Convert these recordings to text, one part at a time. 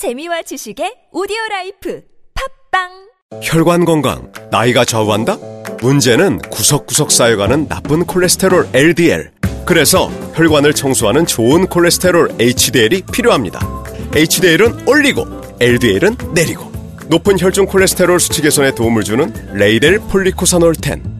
재미와 지식의 오디오 라이프 팟빵 혈관 건강, 나이가 좌우한다? 문제는 구석구석 쌓여가는 나쁜 콜레스테롤 LDL. 그래서 혈관을 청소하는 좋은 콜레스테롤 HDL이 필요합니다. HDL은 올리고, LDL은 내리고. 높은 혈중 콜레스테롤 수치 개선에 도움을 주는 레이델 폴리코사놀 10.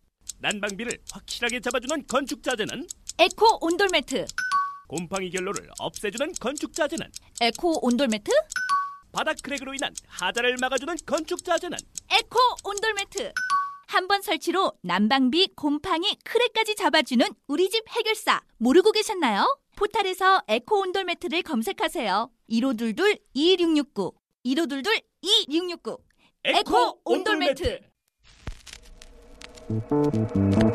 난방비를 확실하게 잡아주는 건축 자재는 에코 온돌매트, 곰팡이 결로를 없애주는 건축 자재는 에코 온돌매트, 바닥 crack으로 인한 하자를 막아주는 건축 자재는 에코 온돌매트. 한 번 설치로 난방비, 곰팡이, crack까지 잡아주는 우리 집 해결사 모르고 계셨나요? 포탈에서 에코 온돌매트를 검색하세요. 1522 2669 1522 2669 에코 온돌매트. Thank you.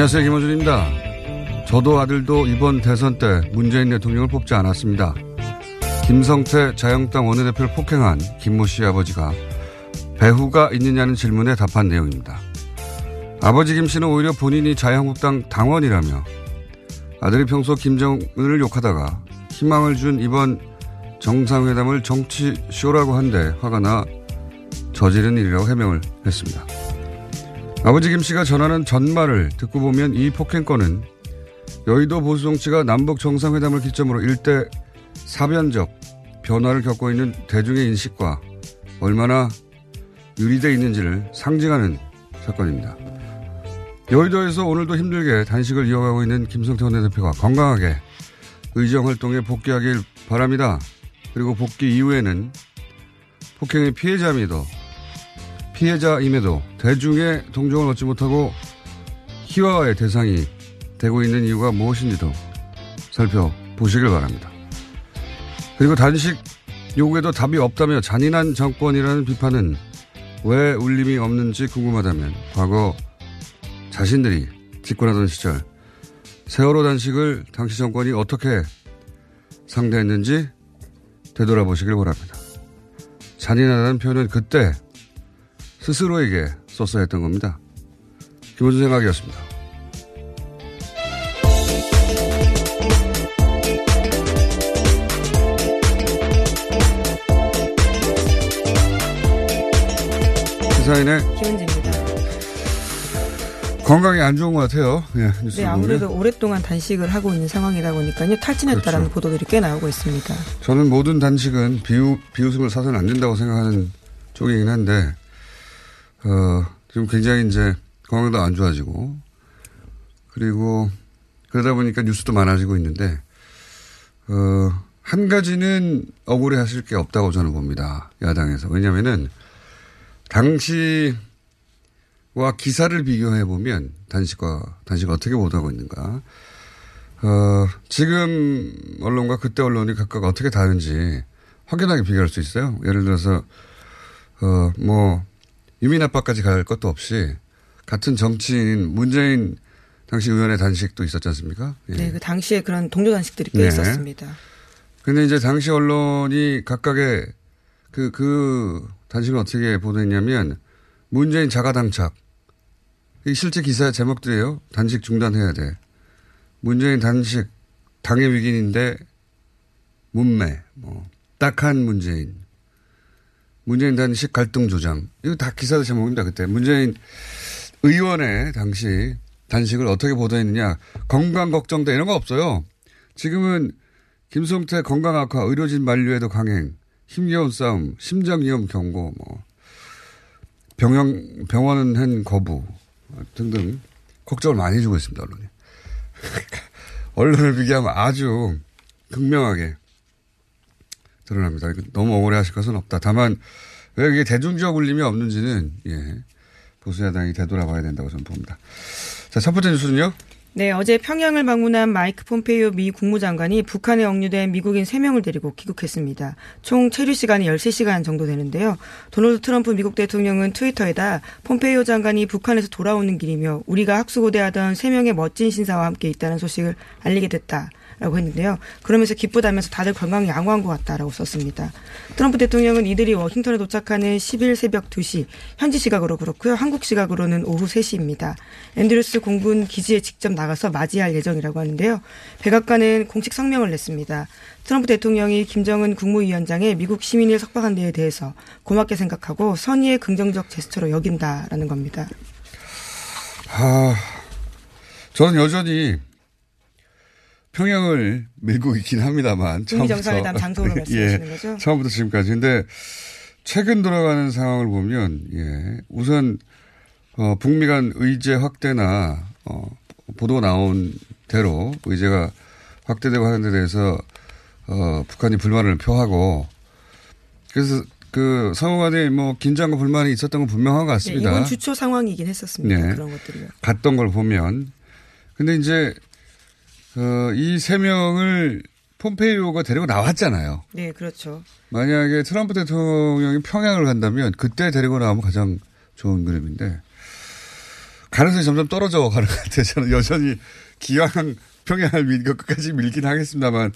안녕하세요. 김호준입니다. 저도 아들도 이번 대선 때 문재인 대통령을 뽑지 않았습니다. 김성태 자유한국당 원내대표를 폭행한 김모 씨 아버지가 배후가 있느냐는 질문에 답한 내용입니다. 아버지 김 씨는 오히려 본인이 자유한국당 당원이라며 아들이 평소 김정은을 욕하다가 희망을 준 이번 정상회담을 정치쇼라고 한데 화가 나 저지른 일이라고 해명을 했습니다. 아버지 김 씨가 전하는 전말을 듣고 보면 이 폭행건은 여의도 보수 정치가 남북 정상회담을 기점으로 일대 사변적 변화를 겪고 있는 대중의 인식과 얼마나 유리되어 있는지를 상징하는 사건입니다. 여의도에서 오늘도 힘들게 단식을 이어가고 있는 김성태 원내대표가 건강하게 의정 활동에 복귀하길 바랍니다. 그리고 복귀 이후에는 폭행의 피해자임에도 피해자임에도 대중의 동정을 얻지 못하고 희화의 대상이 되고 있는 이유가 무엇인지도 살펴보시길 바랍니다. 그리고 단식 요구에도 답이 없다며 잔인한 정권이라는 비판은 왜 울림이 없는지 궁금하다면 과거 자신들이 집권하던 시절 세월호 단식을 당시 정권이 어떻게 상대했는지 되돌아보시길 바랍니다. 잔인하다는 표현은 그때 스스로에게 썼어야 했던 겁니다. 김원준 생각이었습니다. 시사인의 김은지입니다. 건강이 안 좋은 것 같아요. 예, 네, 아무래도 오랫동안 단식을 하고 있는 상황이다 보니까요. 탈진했다라는 그렇죠. 보도들이 꽤 나오고 있습니다. 저는 모든 단식은 비우, 비웃음을 사서는 안 된다고 생각하는 쪽이긴 한데, 어, 지금 굉장히 이제 건강도 안 좋아지고, 그리고 그러다 보니까 뉴스도 많아지고 있는데, 어, 한 가지는 억울해 하실 게 없다고 저는 봅니다. 야당에서. 왜냐면은, 당시와 기사를 비교해 보면 단식과, 단식을 어떻게 보도하고 있는가. 어, 지금 언론과 그때 언론이 각각 어떻게 다른지 확연하게 비교할 수 있어요. 예를 들어서, 어, 뭐, 유민 아빠까지 갈 것도 없이 같은 정치인 문재인 당시 의원의 단식도 있었지 않습니까? 예. 네, 그 당시에 그런 동료 단식들이 꽤 네. 있었습니다. 근데 이제 당시 언론이 각각의 그, 그 단식을 어떻게 보도했냐면 문재인 자가당착. 이 실제 기사의 제목들이에요. 단식 중단해야 돼. 문재인 단식 당의 위기인데 문매. 뭐 딱한 문재인. 문재인 단식 갈등 조장. 이거 다 기사의 제목입니다. 그때 문재인 의원의 당시 단식을 어떻게 보도했느냐. 건강 걱정돼 이런 거 없어요. 지금은 김성태 건강 악화, 의료진 만류에도 강행, 힘겨운 싸움, 심장위험 경고, 뭐 병원 병원 은 거부 등등 걱정을 많이 해주고 있습니다 언론이. 언론을 비교하면 아주 극명하게 드러납니다. 너무 억울해 하실 것은 없다. 다만 왜 이게 대중적 울림이 없는지는 예 보수야당이 되돌아봐야 된다고 저는 봅니다. 자, 첫 번째 뉴스는요. 네, 어제 평양을 방문한 마이크 폼페이오 미 국무장관이 북한에 억류된 미국인 3명을 데리고 귀국했습니다. 총 체류 시간이 13시간 정도 되는데요. 도널드 트럼프 미국 대통령은 트위터에다 폼페이오 장관이 북한에서 돌아오는 길이며 우리가 학수고대하던 3명의 멋진 신사와 함께 있다는 소식을 알리게 됐다. 라고 했는데요. 그러면서 기쁘다면서 다들 건강이 양호한 것 같다라고 썼습니다. 트럼프 대통령은 이들이 워싱턴에 도착하는 10일 새벽 2시, 현지 시각으로 그렇고요. 한국 시각으로는 오후 3시입니다. 앤드루스 공군 기지에 직접 나가서 맞이할 예정이라고 하는데요. 백악관은 공식 성명을 냈습니다. 트럼프 대통령이 김정은 국무위원장의 미국 시민을 석방한 데에 대해서 고맙게 생각하고 선의의 긍정적 제스처로 여긴다라는 겁니다. 아, 저는 여전히 평양을 밀고 있긴 합니다만. 정상회담 장소로 말씀하시는 예, 거죠? 처음부터 지금까지. 근데 최근 돌아가는 상황을 보면 예, 우선 어, 북미 간 의제 확대나 어, 보도가 나온 대로 의제가 확대되고 하는 데 대해서 어, 북한이 불만을 표하고 그래서 그 상호 간에 뭐 긴장과 불만이 있었던 건 분명한 것 네, 같습니다. 이번 주초 상황이긴 했었습니다. 네. 그런 것들이요. 갔던 걸 보면. 근데 이제, 어, 이세 명을 폼페이오가 데리고 나왔잖아요. 네, 그렇죠. 만약에 트럼프 대통령이 평양을 간다면 그때 데리고 나오면 가장 좋은 그림인데 가능성이 점점 떨어져 가는 것 같아요. 저는 여전히 기왕 평양을 밀고 끝까지 밀긴 하겠습니다만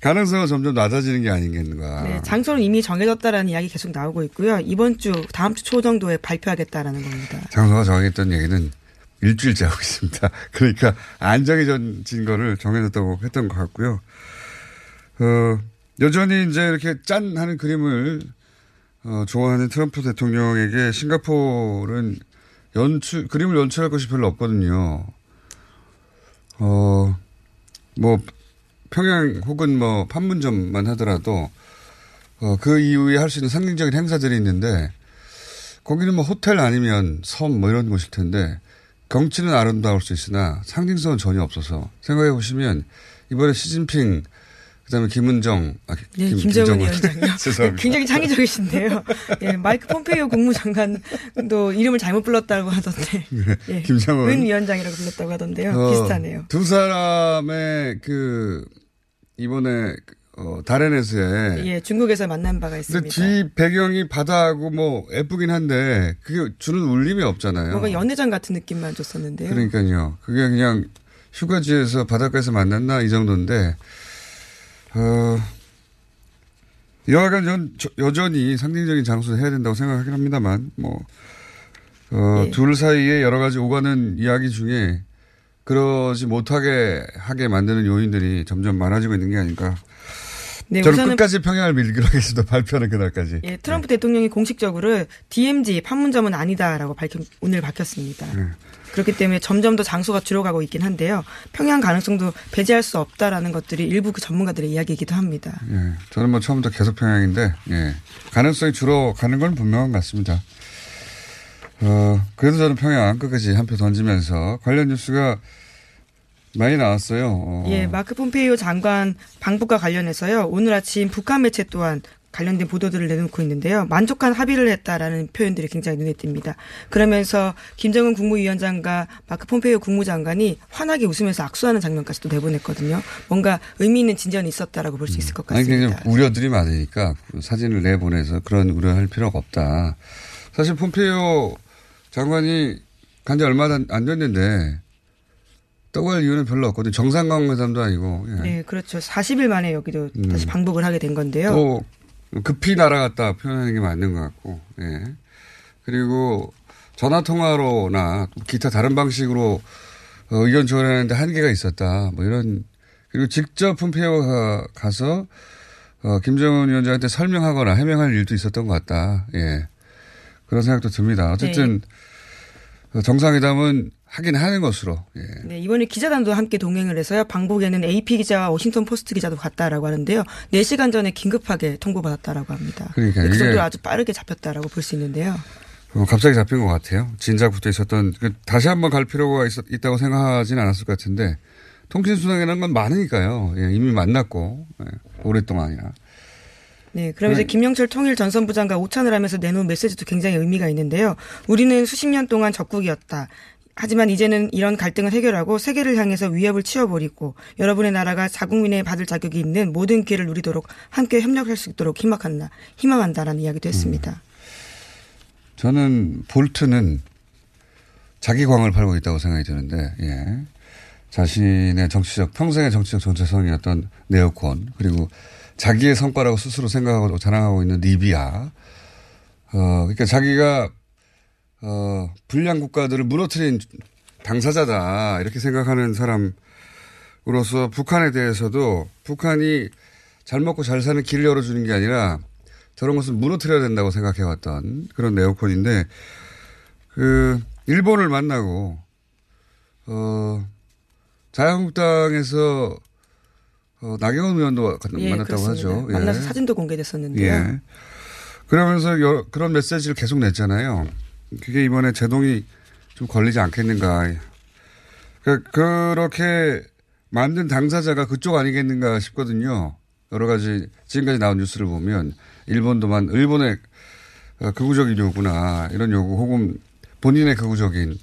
가능성은 점점 낮아지는 게 아니겠는가. 네, 장소는 이미 정해졌다라는 이야기 계속 나오고 있고요. 이번 주, 다음 주 초 정도에 발표하겠다라는 겁니다. 장소가 정했던 얘기는 일주일째 하고 있습니다. 그러니까 안정해진 거를 정해졌다고 했던 것 같고요. 어, 여전히 이제 이렇게 짠 하는 그림을 어, 좋아하는 트럼프 대통령에게 싱가포르는 연출, 그림을 연출할 것이 별로 없거든요. 어, 뭐, 평양 혹은 뭐 판문점만 하더라도 어, 그 이후에 할 수 있는 상징적인 행사들이 있는데 거기는 뭐 호텔 아니면 섬 뭐 이런 곳일 텐데 경치는 아름다울 수 있으나 상징성은 전혀 없어서 생각해 보시면 이번에 시진핑 그다음에 김은정 아, 네, 김, 김정은 김정은. 위원장이요. 죄송합니다. 굉장히 창의적이신데요. 예, 마이크 폼페이오 국무장관도 이름을 잘못 불렀다고 하던데. 예, 네, 김정은. 은 위원장이라고 불렀다고 하던데요. 어, 비슷하네요. 두 사람의 그 이번에 어, 다렌에서의 예, 중국에서 만난 바가 근데 있습니다. 뒤 배경이 바다하고 뭐 예쁘긴 한데 그게 주는 울림이 없잖아요. 뭔가 연회장 같은 느낌만 줬었는데요. 그러니까요. 그게 그냥 휴가지에서 바닷가에서 만났나 이 정도인데 어, 여하간 전, 저- 여전히 상징적인 장소를 해야 된다고 생각하긴 합니다만 뭐 어, 예. 둘 사이에 여러 가지 오가는 이야기 중에 그러지 못하게 하게 만드는 요인들이 점점 많아지고 있는 게 아닐까. 네, 저는 끝까지 평양을 밀기로 하겠습니다. 발표하는 그날까지. 예, 트럼프 대통령이 공식적으로 DMZ 판문점은 아니다라고 밝혔, 오늘 밝혔습니다. 네. 그렇기 때문에 점점 더 장소가 줄어가고 있긴 한데요. 평양 가능성도 배제할 수 없다라는 것들이 일부 그 전문가들의 이야기이기도 합니다. 예, 저는 뭐 처음부터 계속 평양인데, 예. 가능성이 줄어가는 건 분명한 것 같습니다. 어, 그래도 저는 평양 끝까지 한 표 던지면서 관련 뉴스가 많이 나왔어요. 어, 예, 마크 폼페이오 장관 방북과 관련해서요. 오늘 아침 북한 매체 또한 관련된 보도들을 내놓고 있는데요. 만족한 합의를 했다라는 표현들이 굉장히 눈에 띕니다. 그러면서 김정은 국무위원장과 마크 폼페이오 국무장관이 환하게 웃으면서 악수하는 장면까지 도 내보냈거든요. 뭔가 의미 있는 진전이 있었다라고 볼 수 있을 것 아니, 같습니다. 그냥 우려들이 많으니까 그 사진을 내보내서 그런 우려할 필요가 없다. 사실 폼페이오 장관이 간지 얼마 안, 안 됐는데 떠갈 이유는 별로 없거든요. 정상회담도 아니고. 예. 네, 그렇죠. 40일 만에 여기도 음. 다시 방북을 하게 된 건데요. 또 급히 날아갔다 표현하는 게 맞는 것 같고, 예. 그리고 전화 통화로나 기타 다른 방식으로 어, 의견 조율하는데 한계가 있었다. 뭐 이런 그리고 직접 폼페이오가 가서 어, 김정은 위원장한테 설명하거나 해명할 일도 있었던 것 같다. 예. 그런 생각도 듭니다. 어쨌든 네. 정상회담은 하긴 하는 것으로. 예. 네, 이번에 기자단도 함께 동행을 해서요. 방북에는 AP 기자와 워싱턴 포스트 기자도 갔다라고 하는데요. 4시간 전에 긴급하게 통보받았다라고 합니다. 그러니까 그 정도로 아주 빠르게 잡혔다라고 볼 수 있는데요. 어, 갑자기 잡힌 것 같아요. 진작부터 있었던 그 다시 한번 갈 필요가 있, 있다고 생각하지는 않았을 것 같은데 통신수당이라는 건 많으니까요. 예, 이미 만났고 예, 오랫동안이나. 네, 그럼 이제 네. 김영철 통일 전선부 장관 오찬을 하면서 내놓은 메시지도 굉장히 의미가 있는데요. 우리는 수십 년 동안 적국이었다. 하지만 이제는 이런 갈등을 해결하고 세계를 향해서 위협을 치워버리고 여러분의 나라가 자국민에 받을 자격이 있는 모든 기회를 누리도록 함께 협력할 수 있도록 희망한다, 희망한다라는 이야기도 했습니다. 음. 저는 볼트는 자기 광을 팔고 있다고 생각이 드는데, 예. 자신의 정치적, 평생의 정치적 정체성이었던 네오콘, 그리고 자기의 성과라고 스스로 생각하고 자랑하고 있는 리비아, 어, 그러니까 자기가, 어, 불량 국가들을 무너뜨린 당사자다, 이렇게 생각하는 사람으로서 북한에 대해서도 북한이 잘 먹고 잘 사는 길을 열어주는 게 아니라 저런 것을 무너뜨려야 된다고 생각해왔던 그런 네오콘인데, 그, 일본을 만나고, 어, 자유한국당에서 어, 나경원 의원도 예, 만났다고 그렇습니다. 하죠. 예. 만나서 사진도 공개됐었는데요. 예. 그러면서 여, 그런 메시지를 계속 냈잖아요. 그게 이번에 제동이 좀 걸리지 않겠는가. 그, 그렇게 만든 당사자가 그쪽 아니겠는가 싶거든요. 여러 가지 지금까지 나온 뉴스를 보면 일본도만 일본의 어, 극우적인 요구나 이런 요구 혹은 본인의 극우적인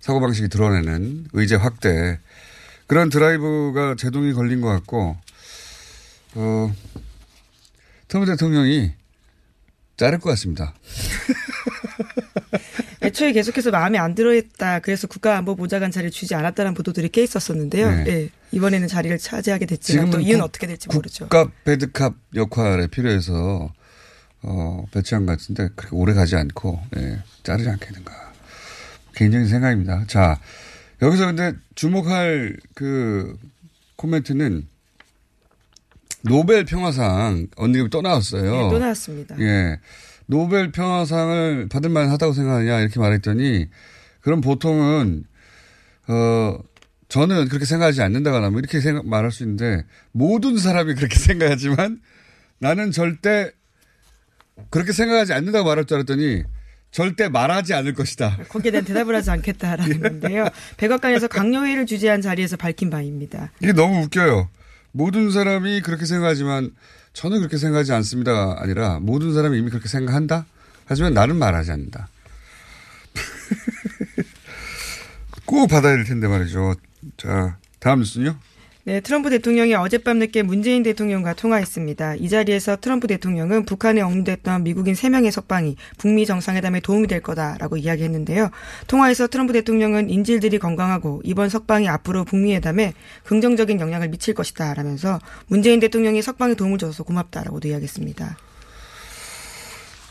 사고방식이 드러내는 의제 확대 그런 드라이브가 제동이 걸린 것 같고, 어, 트럼프 대통령이 자를 것 같습니다. 애초에 계속해서 마음에 안 들어했다. 그래서 국가안보보좌관 자리를 주지 않았다는 보도들이 꽤 있었었는데요. 네. 네. 이번에는 자리를 차지하게 됐지만 또 이유는 어떻게 될지 모르죠. 국가 배드캅 역할에 필요해서 어, 배치한 것 같은데 그렇게 오래 가지 않고 예, 자르지 않겠는가. 개인적인 생각입니다. 자, 여기서 근데 주목할 그 코멘트는 노벨 평화상 언니가 또 나왔어요. 네, 또 나왔습니다. 예. 노벨 평화상을 받을 만하다고 생각하냐 이렇게 말했더니 그럼 보통은 어 저는 그렇게 생각하지 않는다거나 뭐 이렇게 생각 말할 수 있는데 모든 사람이 그렇게 생각하지만 나는 절대 그렇게 생각하지 않는다고 말할 줄 알았더니 절대 말하지 않을 것이다. 거기에 대한 대답을 하지 않겠다라는 건데요. 백악관에서 강요회를 주재한 자리에서 밝힌 바입니다. 이게 너무 웃겨요. 모든 사람이 그렇게 생각하지만 저는 그렇게 생각하지 않습니다. 아니라 모든 사람이 이미 그렇게 생각한다? 하지만 나는 말하지 않는다. 꼭 받아야 될 텐데 말이죠. 자, 다음 뉴스는요? 네, 트럼프 대통령이 어젯밤 늦게 문재인 대통령과 통화했습니다. 이 자리에서 트럼프 대통령은 북한에 억류됐던 미국인 3명의 석방이 북미 정상회담에 도움이 될 거다라고 이야기했는데요. 통화에서 트럼프 대통령은 인질들이 건강하고 이번 석방이 앞으로 북미 회담에 긍정적인 영향을 미칠 것이다 라면서 문재인 대통령이 석방에 도움을 줘서 고맙다라고도 이야기했습니다.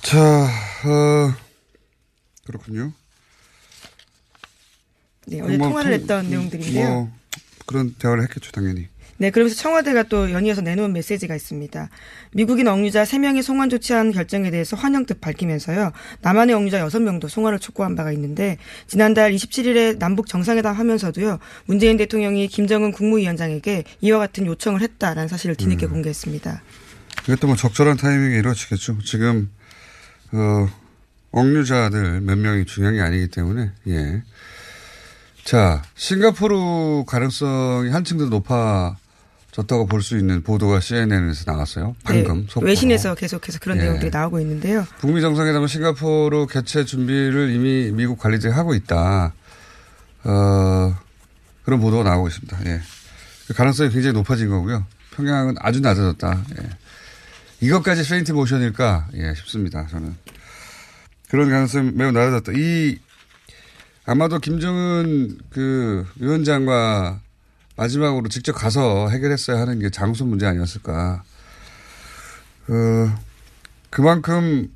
자, 어, 그렇군요. 네, 어제 뭐, 통화를 했던 뭐, 내용들인데요. 뭐, 그런 대화를 했겠죠, 당연히. 네, 그러면서 청와대가 또 연이어서 내놓은 메시지가 있습니다. 미국인 억류자 3명이 송환 조치한 결정에 대해서 환영 뜻 밝히면서요. 남한의 억류자 6명도 송환을 촉구한 바가 있는데 지난달 27일에 남북 정상회담 하면서도요. 문재인 대통령이 김정은 국무위원장에게 이와 같은 요청을 했다라는 사실을 뒤늦게 음. 공개했습니다. 이것도 뭐 적절한 타이밍에 이루어지겠죠. 지금 어, 억류자들 몇 명이 중요한 게 아니기 때문에 예. 자, 싱가포르 가능성이 한층 더 높아졌다고 볼 수 있는 보도가 CNN에서 나왔어요. 방금. 네, 외신에서 계속해서 그런 예. 내용들이 나오고 있는데요. 북미 정상회담은 싱가포르 개최 준비를 이미 미국 관리들이 하고 있다. 어, 그런 보도가 나오고 있습니다. 예. 그 가능성이 굉장히 높아진 거고요. 평양은 아주 낮아졌다. 예. 이것까지 페인트 모션일까? 예, 싶습니다. 저는. 그런 가능성이 매우 낮아졌다. 이 아마도 김정은 그 위원장과 마지막으로 직접 가서 해결했어야 하는 게 장소 문제 아니었을까. 어, 그만큼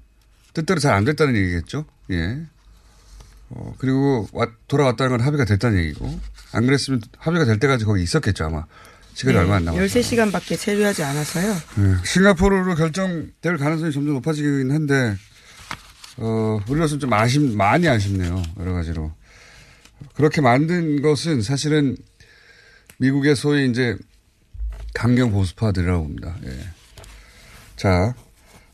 뜻대로 잘 안 됐다는 얘기겠죠. 예. 어, 그리고 왔, 돌아왔다는 건 합의가 됐다는 얘기고 안 그랬으면 합의가 될 때까지 거기 있었겠죠 아마. 시간이 얼마 안 남았어요. 13시간밖에 체류하지 않아서요. 네, 싱가포르로 결정될 가능성이 점점 높아지긴 한데 어, 우리로서는 좀 아쉽, 많이 아쉽네요. 여러 가지로. 그렇게 만든 것은 사실은 미국의 소위 이제 강경 보수파들이라고 봅니다. 예. 자,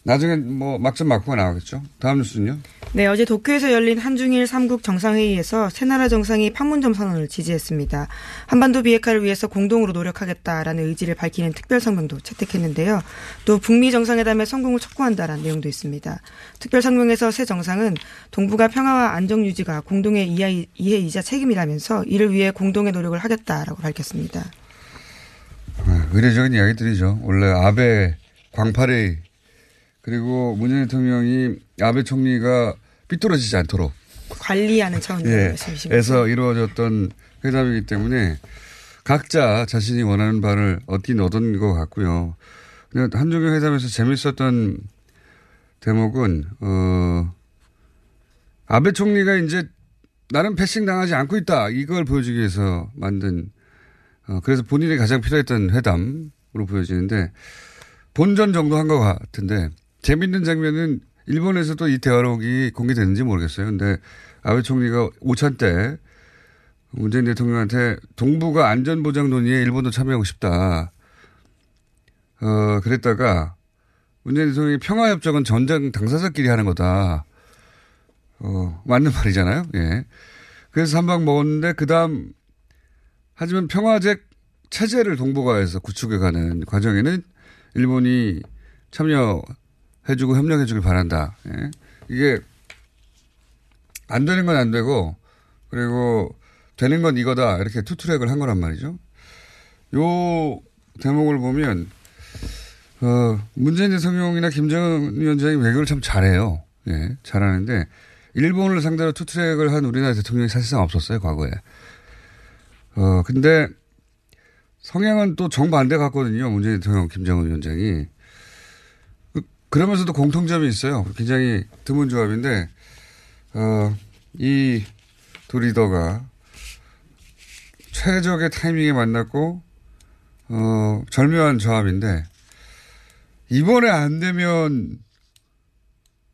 나중에 뭐 막점 막고가 나오겠죠. 다음 뉴스는요? 네, 어제 도쿄에서 열린 한중일 3국 정상회의에서 세 나라 정상이 판문점 선언을 지지했습니다. 한반도 비핵화를 위해서 공동으로 노력하겠다라는 의지를 밝히는 특별 성명도 채택했는데요. 또 북미 정상회담의 성공을 촉구한다라는 내용도 있습니다. 특별 성명에서 세 정상은 동북아 평화와 안정 유지가 공동의 이해이자 책임이라면서 이를 위해 공동의 노력을 하겠다라고 밝혔습니다. 네, 의례적인 이야기들이죠. 원래 아베 광팔의 그리고 문재인 대통령이 아베 총리가 삐뚤어지지 않도록. 관리하는 차원에서 예, 에서 이루어졌던 회담이기 때문에 각자 자신이 원하는 바를 얻긴 얻은 것 같고요. 한중일 회담에서 재밌었던 대목은 어 아베 총리가 이제 나는 패싱 당하지 않고 있다. 이걸 보여주기 위해서 만든 어 그래서 본인이 가장 필요했던 회담으로 보여지는데 본전 정도 한 것 같은데 재밌는 장면은 일본에서도 이 대화록이 공개됐는지 모르겠어요. 근데 아베 총리가 오찬 때 문재인 대통령한테 동북아 안전보장 논의에 일본도 참여하고 싶다. 어, 그랬다가 문재인 대통령이 평화협정은 전쟁 당사자끼리 하는 거다. 어, 맞는 말이잖아요. 예. 그래서 한방 먹었는데 그 다음 하지만 평화적 체제를 동북아에서 구축해 가는 과정에는 일본이 참여 해주고 협력해주길 바란다. 예. 이게 안 되는 건 안 되고 그리고 되는 건 이거다 이렇게 투트랙을 한 거란 말이죠. 요 대목을 보면 어, 문재인 대통령이나 김정은 위원장이 외교를 참 잘해요. 예, 잘하는데 일본을 상대로 투트랙을 한 우리나라 대통령이 사실상 없었어요 과거에. 어 근데 성향은 또 정반대 같거든요. 문재인 대통령, 김정은 위원장이. 그러면서도 공통점이 있어요. 굉장히 드문 조합인데, 어, 이 두 리더가 최적의 타이밍에 만났고, 어, 절묘한 조합인데, 이번에 안 되면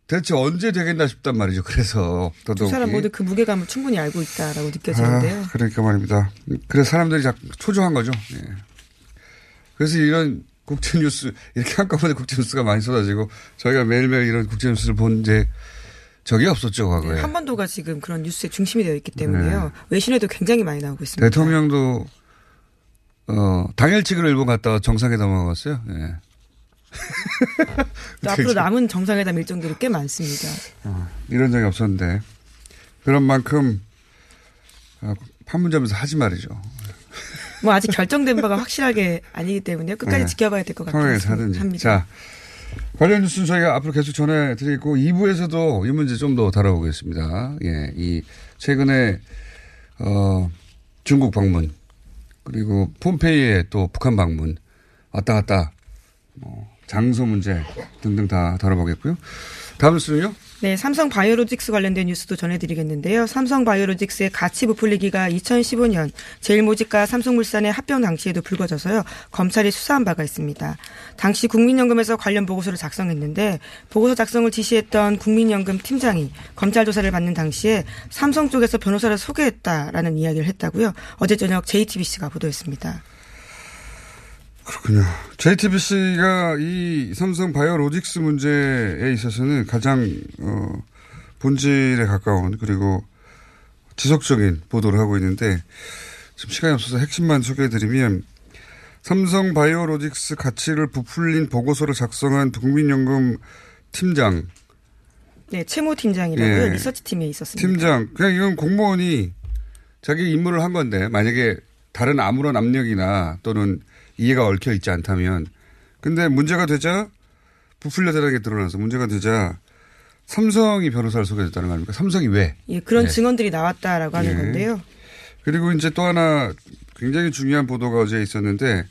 대체 언제 되겠나 싶단 말이죠. 그래서 두 사람 모두 그 무게감을 충분히 알고 있다라고 느껴지는데요. 아, 그러니까 말입니다. 그래서 사람들이 자꾸 초조한 거죠. 예. 그래서 이런 국제뉴스 이렇게 한꺼번에 국제뉴스가 많이 쏟아지고 저희가 매일매일 이런 국제뉴스를 본제 적이 없었죠 과거에. 네, 한반도가 지금 그런 뉴스의 중심이 되어 있기 때문에요. 네. 외신에도 굉장히 많이 나오고 있습니다. 대통령도 어 당일치기로 일본 갔다가 정상회담 하고 왔어요. 예. 앞으로 남은 정상회담 일정들이 꽤 많습니다. 어, 이런 적이 없었는데 그런 만큼 어, 판문점에서 하지 말이죠. 뭐 아직 결정된 바가 확실하게 아니기 때문에 끝까지 네. 지켜봐야 될 것 같습니다. 자, 관련 뉴스는 저희가 앞으로 계속 전해드리고 2부에서도 이 문제 좀 더 다뤄보겠습니다. 예, 이 최근에 어, 중국 방문 그리고 폼페이에 또 북한 방문 왔다 갔다 뭐 장소 문제 등등 다 다뤄보겠고요. 다음 뉴스는요? 네, 삼성 바이오로직스 관련된 뉴스도 전해드리겠는데요. 삼성 바이오로직스의 가치 부풀리기가 2015년 제일모직과 삼성물산의 합병 당시에도 불거져서요. 검찰이 수사한 바가 있습니다. 당시 국민연금에서 관련 보고서를 작성했는데 보고서 작성을 지시했던 국민연금 팀장이 검찰 조사를 받는 당시에 삼성 쪽에서 변호사를 소개했다라는 이야기를 했다고요. 어제 저녁 JTBC가 보도했습니다. 그렇군요. JTBC가 이 삼성 바이오로직스 문제에 있어서는 가장 어, 본질에 가까운 그리고 지속적인 보도를 하고 있는데 지금 시간이 없어서 핵심만 소개해드리면 삼성 바이오로직스 가치를 부풀린 보고서를 작성한 국민연금 팀장. 네, 채무 팀장이라고요. 예. 리서치 팀에 있었습니다. 팀장. 그냥 이건 공무원이 자기 임무를 한 건데 만약에 다른 아무런 압력이나 또는 이해가 얽혀 있지 않다면 근데 문제가 되자 부풀려 대단하게 드러나서 문제가 되자 삼성이 변호사를 소개했다는 거 아닙니까? 삼성이 왜? 예, 그런 네. 증언들이 나왔다라고 하는 예. 건데요. 그리고 이제 또 하나 굉장히 중요한 보도가 어제 있었는데,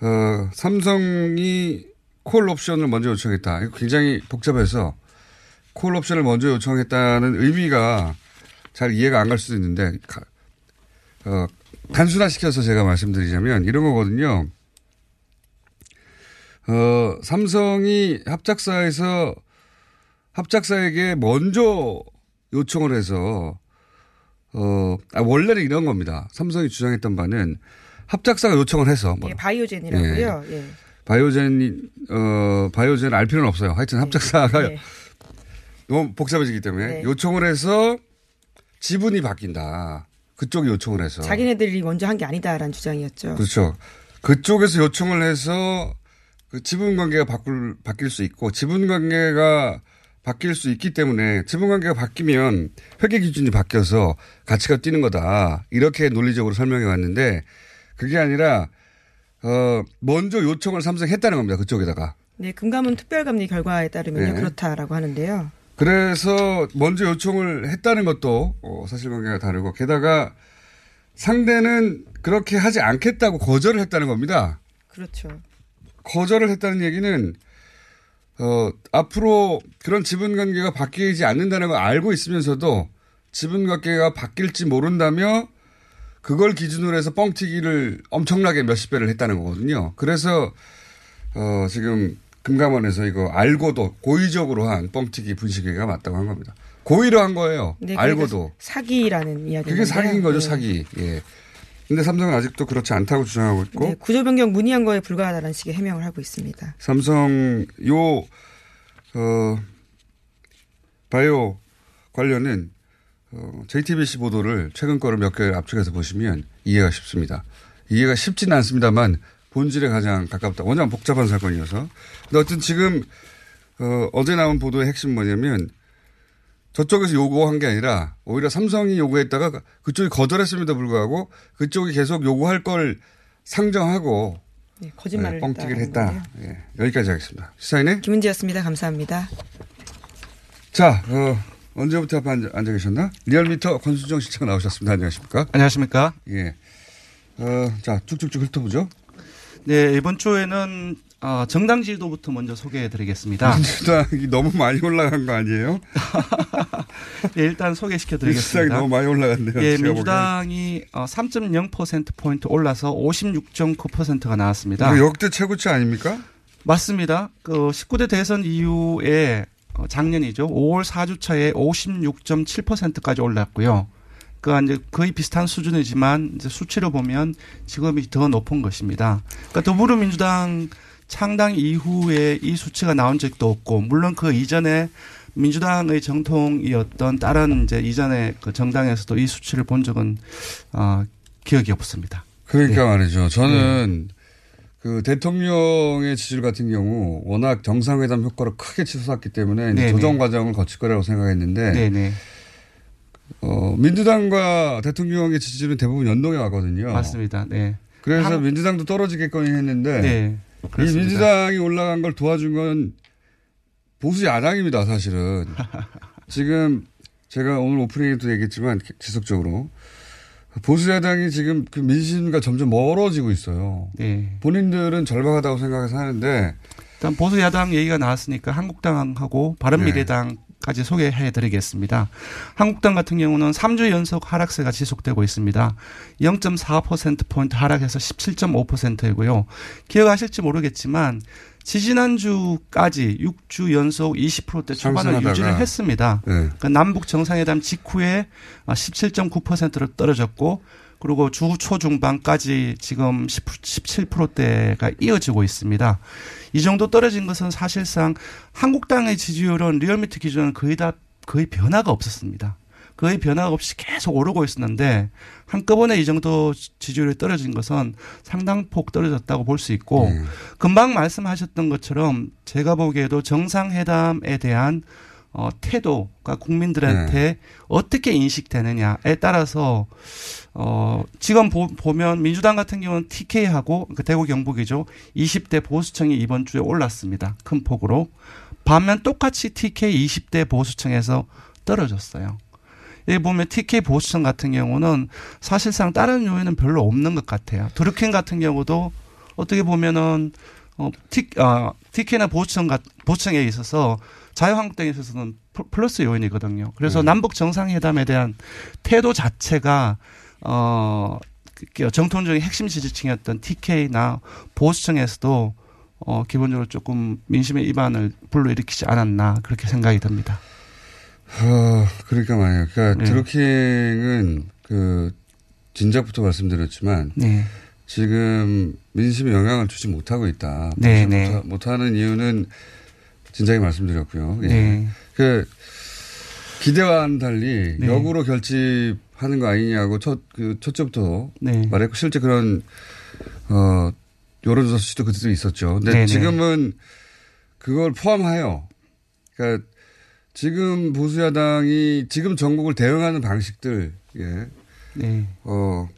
어, 삼성이 콜 옵션을 먼저 요청했다. 이거 굉장히 복잡해서 콜 옵션을 먼저 요청했다는 의미가 잘 이해가 안 갈 수도 있는데 어, 단순화시켜서 제가 말씀드리자면 이런 거거든요. 어, 삼성이 합작사에서 합작사에게 먼저 요청을 해서 어, 아, 원래는 이런 겁니다. 삼성이 주장했던 바는 합작사가 요청을 해서 뭐, 예, 바이오젠이라고요. 예. 바이오젠 어 바이오젠 알 필요는 없어요. 하여튼 합작사가 네. 너무 복잡해지기 때문에 네. 요청을 해서 지분이 바뀐다. 그쪽이 요청을 해서 자기네들이 먼저 한 게 아니다라는 주장이었죠. 그렇죠. 그쪽에서 요청을 해서 그 지분 관계가 바꿀 바뀔 수 있고 지분 관계가 바뀔 수 있기 때문에 지분 관계가 바뀌면 회계 기준이 바뀌어서 가치가 뛰는 거다. 이렇게 논리적으로 설명해 왔는데 그게 아니라 어 먼저 요청을 삼성 했다는 겁니다. 그쪽에다가. 네, 금감원 특별감리 결과에 따르면요 네. 그렇다라고 하는데요. 그래서 먼저 요청을 했다는 것도 어, 사실관계가 다르고 게다가 상대는 그렇게 하지 않겠다고 거절을 했다는 겁니다. 그렇죠. 거절을 했다는 얘기는 어, 앞으로 그런 지분 관계가 바뀌지 않는다는 걸 알고 있으면서도 지분 관계가 바뀔지 모른다며 그걸 기준으로 해서 뻥튀기를 엄청나게 몇십 배를 했다는 거거든요. 그래서 어, 지금 금감원에서 이거 알고도 고의적으로 한 뻥튀기 분식회가 맞다고 한 겁니다. 고의로 한 거예요. 네, 알고도. 그러니까 사기라는 이야기. 그게 사기인 거죠, 사기. 예. 근데 삼성은 아직도 그렇지 않다고 주장하고 있고 네, 구조 변경 문의한 거에 불과하다는 식의 해명을 하고 있습니다. 삼성 요 어, 바이오 관련은 어, JTBC 보도를 최근 거를 몇개 압축해서 보시면 이해가 쉽습니다. 이해가 쉽지는 않습니다만 본질에 가장 가깝다. 워낙 복잡한 사건이어서. 근데 어쨌든 지금 어, 어제 나온 보도의 핵심 뭐냐면 저쪽에서 요구한 게 아니라 오히려 삼성이 요구했다가 그쪽이 거절했음에도 불구하고 그쪽이 계속 요구할 걸 상정하고 네, 거짓말을 네, 뻥튀기를 했다. 예, 여기까지 하겠습니다. 시사인의 김은지였습니다. 감사합니다. 자, 어, 언제부터 앞에 앉아, 앉아 계셨나? 리얼미터 권수정 실장 나오셨습니다. 안녕하십니까? 안녕하십니까? 예. 어, 자, 쭉쭉쭉 훑어보죠. 네, 이번 주에는 어, 정당 지도부터 먼저 소개해 드리겠습니다. 민주당이 너무 많이 올라간 거 아니에요? 네, 일단 소개시켜 민주당이 드리겠습니다. 너무 많이 올라갔네요. 예, 제가 민주당이 어, 3.0%포인트 올라서 56.9%가 나왔습니다. 역대 최고치 아닙니까? 맞습니다. 그 19대 대선 이후에 어, 작년이죠. 5월 4주차에 56.7%까지 올랐고요. 그 이제 거의 비슷한 수준이지만 이제 수치로 보면 지금이 더 높은 것입니다. 그러니까 더불어민주당 창당 이후에 이 수치가 나온 적도 없고 물론 그 이전에 민주당의 정통이었던 다른 이제 이전에 그 정당에서도 이 수치를 본 적은 어 기억이 없습니다. 그러니까 네. 말이죠. 저는 그 대통령의 지지율 같은 경우 워낙 정상회담 효과를 크게 치솟았기 때문에 이제 네네. 조정 과정을 거칠 거라고 생각했는데 네네. 어, 민주당과 대통령의 지지율은 대부분 연동해 왔거든요. 맞습니다. 네. 그래서 한- 민주당도 떨어지겠거니 했는데 네. 이. 민주당이 올라간 걸 도와준 건 보수 야당입니다, 사실은. 지금 제가 오늘 오프닝에도 얘기했지만 지속적으로 보수 야당이 지금 그 민심과 점점 멀어지고 있어요. 네. 본인들은 절박하다고 생각해서 하는데 일단 보수 야당 얘기가 나왔으니까 한국당하고 바른미래당 까지 소개해 드리겠습니다. 한국당 같은 경우는 3주 연속 하락세가 지속되고 있습니다. 0.4%포인트 하락해서 17.5%이고요. 기억하실지 모르겠지만 지지난주까지 6주 연속 20%대 초반을 상승하다가. 유지를 했습니다. 네. 그러니까 남북 정상회담 직후에 17.9%로 떨어졌고 그리고 주 초중반까지 지금 10, 17%대가 이어지고 있습니다. 이 정도 떨어진 것은 사실상 한국당의 지지율은 리얼미터 기준은 거의 다 거의 변화가 없었습니다. 거의 변화가 없이 계속 오르고 있었는데 한꺼번에 이 정도 지지율이 떨어진 것은 상당폭 떨어졌다고 볼 수 있고 음. 금방 말씀하셨던 것처럼 제가 보기에도 정상회담에 대한 어, 태도가 국민들한테 네. 어떻게 인식되느냐에 따라서 어, 지금 보, 보면 민주당 같은 경우는 TK하고 그 대구 경북이죠. 20대 보수층이 이번 주에 올랐습니다. 큰 폭으로. 반면 똑같이 TK 20대 보수층에서 떨어졌어요. 여기 보면 TK 보수층 같은 경우는 사실상 다른 요인은 별로 없는 것 같아요. 드루킹 같은 경우도 어떻게 보면은 어, T, 어, TK나 보수청, 보수청에 있어서 자유한국당에 있어서는 플러스 요인이거든요. 그래서 네. 남북 정상회담에 대한 태도 자체가 어그 정통적인 핵심 지지층이었던 TK나 보수층에서도 어 기본적으로 조금 민심의 이반을 불러일으키지 않았나 그렇게 생각이 듭니다. 어, 그러니까 말이에요. 그러니까 네. 드루킹은 그 진작부터 말씀드렸지만 네. 지금 민심에 영향을 주지 못하고 있다. 네, 네. 못, 하는 이유는 진작에 말씀드렸고요. 예. 네. 그 기대와는 달리 네. 역으로 결집하는 거 아니냐고 첫, 그 첫째부터 네. 말했고 실제 그런, 어, 여론조사 수치도 그때도 있었죠. 근데 네네. 지금은 그걸 포함하여, 그러니까 지금 보수야당이 지금 전국을 대응하는 방식들, 예. 네. 어,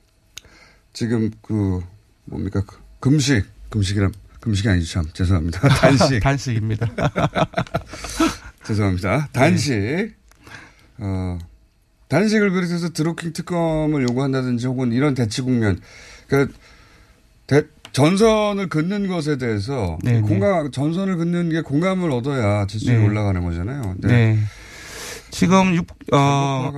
지금 그, 뭡니까, 그 금식, 금식이란, 금식이 아니죠, 참. 죄송합니다. 단식. 단식입니다. 죄송합니다. 단식. 네. 어, 단식을 그래서 드루킹 특검을 요구한다든지 혹은 이런 대치 국면. 그러니까 대, 전선을 긋는 것에 대해서 네네. 네. 공감, 전선을 긋는 게 공감을 얻어야 지지율이 네. 올라가는 거잖아요. 네. 네. 지금 6, 어,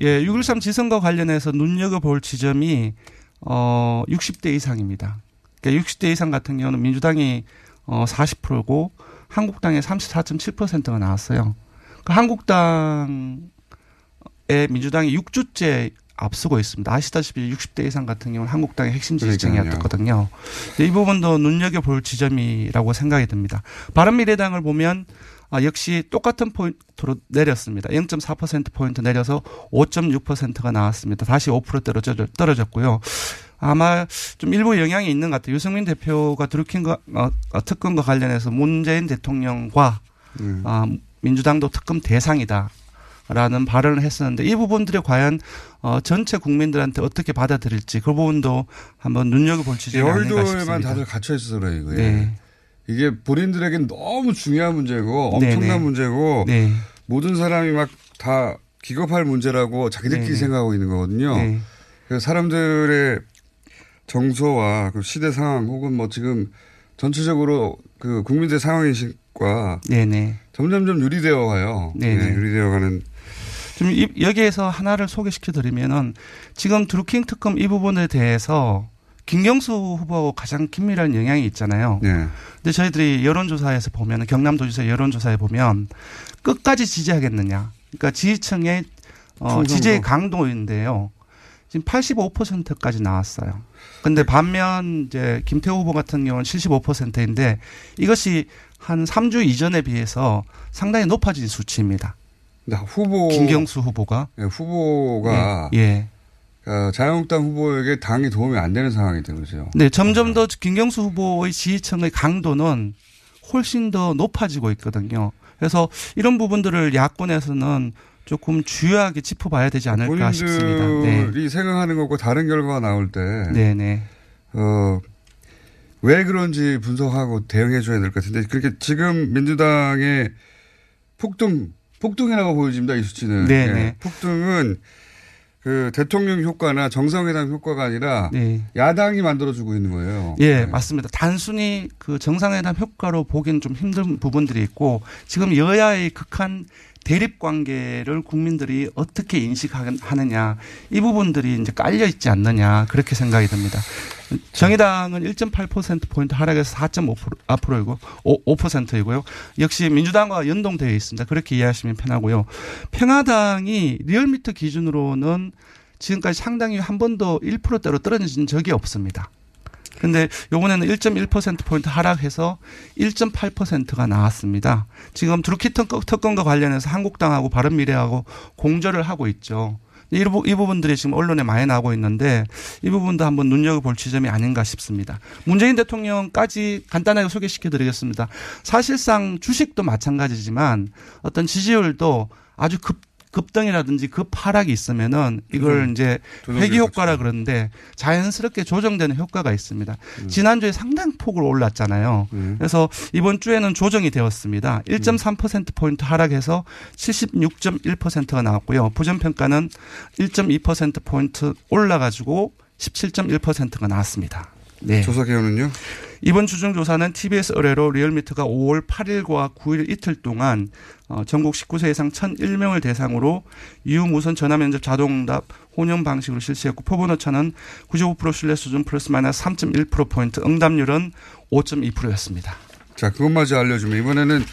예, 6.13 지선과 관련해서 눈여겨볼 지점이 어, 60대 이상입니다. 그러니까 60대 이상 같은 경우는 민주당이 어, 40%고 한국당에 34.7%가 나왔어요. 그 한국당의 민주당이 6주째 앞서고 있습니다. 아시다시피 60대 이상 같은 경우는 한국당의 핵심 지지층이었거든요. 이 부분도 눈여겨볼 지점이라고 생각이 듭니다. 바른미래당을 보면 아, 역시 똑같은 포인트로 내렸습니다. 0.4%포인트 내려서 5.6%가 나왔습니다. 다시 5%대로 떨어졌고요. 아마 좀 일부 영향이 있는 것 같아요. 유승민 대표가 드루킹과 어, 어, 특검과 관련해서 문재인 대통령과 음. 어, 민주당도 특검 대상이다. 라는 발언을 했었는데 이 부분들이 과연 어, 전체 국민들한테 어떻게 받아들일지 그 부분도 한번 눈여겨볼 지점이 아닌가 싶습니다. 다들 갇혀 있어서 그래요. 이거 네. 이게 본인들에겐 너무 중요한 문제고 엄청난 네네. 문제고 네. 모든 사람이 막 다 기겁할 문제라고 자기들끼리 네네. 생각하고 있는 거거든요. 네. 그래서 사람들의 정서와 그 시대 상황 혹은 뭐 지금 전체적으로 그 국민들 상황인식과 네네. 점점점 유리되어 가요. 네, 유리되어 가는. 좀 여기에서 하나를 소개시켜 드리면은 지금 드루킹 특검 이 부분에 대해서 김경수 후보하고 가장 긴밀한 영향이 있잖아요. 네. 근데 저희들이 여론조사에서 보면 경남도지사 여론조사에 보면 끝까지 지지하겠느냐. 그러니까 지지층의 어, 지지의 강도인데요. 지금 85%까지 나왔어요. 근데 반면 이제 김태호 후보 같은 경우는 75%인데 이것이 한 3주 이전에 비해서 상당히 높아진 수치입니다. 후보 김경수 후보가 네, 후보가 예. 예. 어, 자유한국당 후보에게 당이 도움이 안 되는 상황이 된 거죠. 네, 점점 더 김경수 후보의 지지층의 강도는 훨씬 더 높아지고 있거든요. 그래서 이런 부분들을 야권에서는 조금 주요하게 짚어봐야 되지 않을까 싶습니다. 네. 생각하는 것과 다른 결과가 나올 때, 네네. 어, 왜 그런지 분석하고 대응해줘야 될 것 같은데, 그렇게 지금 민주당의 폭등, 폭등이라고 보여집니다, 이 수치는. 네네. 네. 폭등은 그 대통령 효과나 정상회담 효과가 아니라 네. 야당이 만들어주고 있는 거예요. 예, 네. 맞습니다. 단순히 그 정상회담 효과로 보기엔 좀 힘든 부분들이 있고 지금 여야의 극한 대립 관계를 국민들이 어떻게 인식하느냐 이 부분들이 이제 깔려 있지 않느냐 그렇게 생각이 듭니다. 정의당은 1.8% 포인트 하락해서 4.5% 앞으로이고 5, 5%이고요. 역시 민주당과 연동되어 있습니다. 그렇게 이해하시면 편하고요. 평화당이 리얼미터 기준으로는 지금까지 상당히 한 번도 1%대로 떨어진 적이 없습니다. 근데 요번에는 1.1%포인트 하락해서 1.8%가 나왔습니다. 지금 드루키 특검과 관련해서 한국당하고 바른미래하고 공조를 하고 있죠. 이, 이 부분들이 지금 언론에 많이 나오고 있는데 이 부분도 한번 눈여겨볼 지점이 아닌가 싶습니다. 문재인 대통령까지 간단하게 소개시켜 드리겠습니다. 사실상 주식도 마찬가지지만 어떤 지지율도 아주 급 급등이라든지 급 하락이 있으면은 이걸 음. 이제 회귀 효과라 그러는데 자연스럽게 조정되는 효과가 있습니다. 음. 지난주에 상당 폭으로 올랐잖아요. 음. 그래서 이번 주에는 조정이 되었습니다. 1.3% 포인트 하락해서 76.1%가 나왔고요. 부정 평가는 1.2% 포인트 올라 가지고 17.1%가 나왔습니다. 네. 조사 개요는요? 이번 주중 조사는 TBS 의뢰로 리얼미터가 5월 8일과 9일 이틀 동안 어, 전국 19세 이상 1,001명을 대상으로 유무선 전화 면접 자동응답 혼용 방식으로 실시했고 표본 오차는 95% 신뢰 수준 플러스 마이너스 3.1%포인트 응답률은 5.2%였습니다. 자, 그것마저 알려주면 이번에는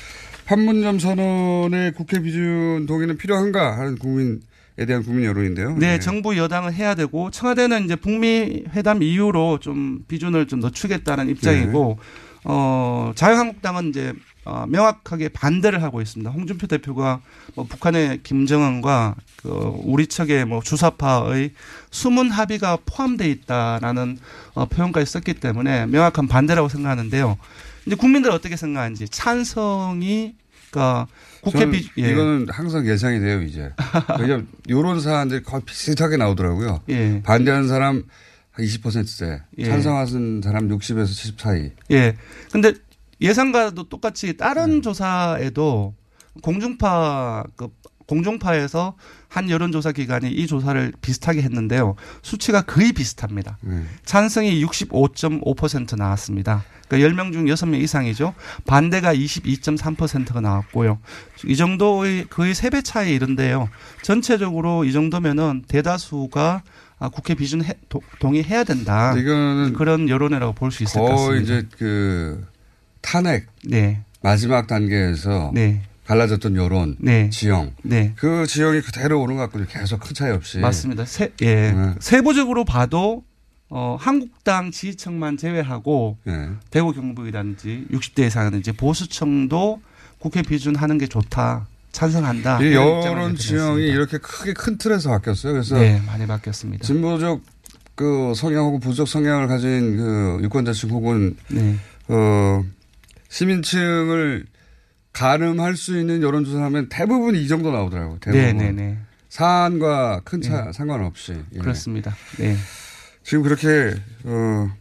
판문점 선언의 국회 비준 동의는 필요한가 하는 국민에 대한 국민 여론인데요. 네, 정부 여당은 해야 되고 청와대는 이제 북미 회담 이후로 좀 비준을 좀 늦추겠다는 입장이고 네. 어 자유한국당은 이제 어, 명확하게 반대를 하고 있습니다. 홍준표 대표가 뭐 북한의 김정은과 그 우리 측의 뭐 주사파의 숨은 합의가 포함돼 있다라는 어, 표현까지 썼기 때문에 명확한 반대라고 생각하는데요. 이제 국민들 어떻게 생각하는지 찬성이 그러니까 국회 비 예. 이거는 항상 예상이 돼요 이제. 왜냐면 이런 사안들이 거의 비슷하게 나오더라고요. 예. 반대하는 사람 한 20%대, 예. 찬성하는 사람 60에서 70 사이. 예. 근데 예상과도 똑같이 다른 네. 조사에도 공중파 그 공중파에서 한 여론조사 기관이 이 조사를 비슷하게 했는데요. 수치가 거의 비슷합니다. 네. 찬성이 65.5% 나왔습니다. 그러니까 10명 중 6명 이상이죠. 반대가 22.3%가 나왔고요. 이 정도의 거의 3배 차이 이런데요. 전체적으로 이 정도면은 대다수가 아, 국회 비준 해, 도- 동의해야 된다. 이거는 그런 여론이라고 볼 수 있을 것 같습니다. 이제 그 탄핵 네. 마지막 단계에서 네. 갈라졌던 여론, 네. 지형. 네. 그 지형이 그대로 오는 것 같거든요. 계속 큰 차이 없이. 맞습니다. 세, 예. 네. 세부적으로 봐도 어, 한국당 지지층만 제외하고 네. 대구 경북이라든지 60대 이상이라든지 보수층도 국회 비준하는 게 좋다. 찬성한다. 이 여론. 지형이 이렇게 크게 큰 틀에서 바뀌었어요. 그래서 네, 많이 바뀌었습니다. 진보적 그 성향하고 보수적 성향을 가진 그 유권자층 혹은 네. 어 시민층을 가늠할 수 있는 여론조사를 하면 대부분 이 정도 나오더라고요. 대부분. 네, 네, 네. 사안과 큰 차 네. 상관없이. 예. 그렇습니다. 네. 지금 그렇게 어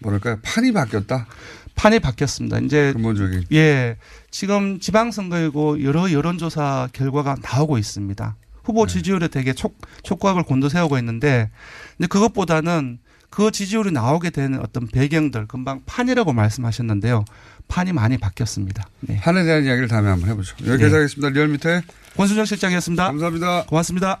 뭐랄까요 판이 바뀌었다. 판이 바뀌었습니다. 이제 근본적인. 예. 지금 지방선거이고 여러 여론조사 결과가 나오고 있습니다. 후보 네. 지지율에 되게 촉, 촉각을 곤두세우고 있는데, 근데 그것보다는 그 지지율이 나오게 되는 어떤 배경들, 금방 판이라고 말씀하셨는데요. 판이 많이 바뀌었습니다. 네. 판에 대한 이야기를 다음에 한번 해보죠. 여기까지 네. 하겠습니다. 리얼미터 권순정 실장이었습니다. 감사합니다. 고맙습니다.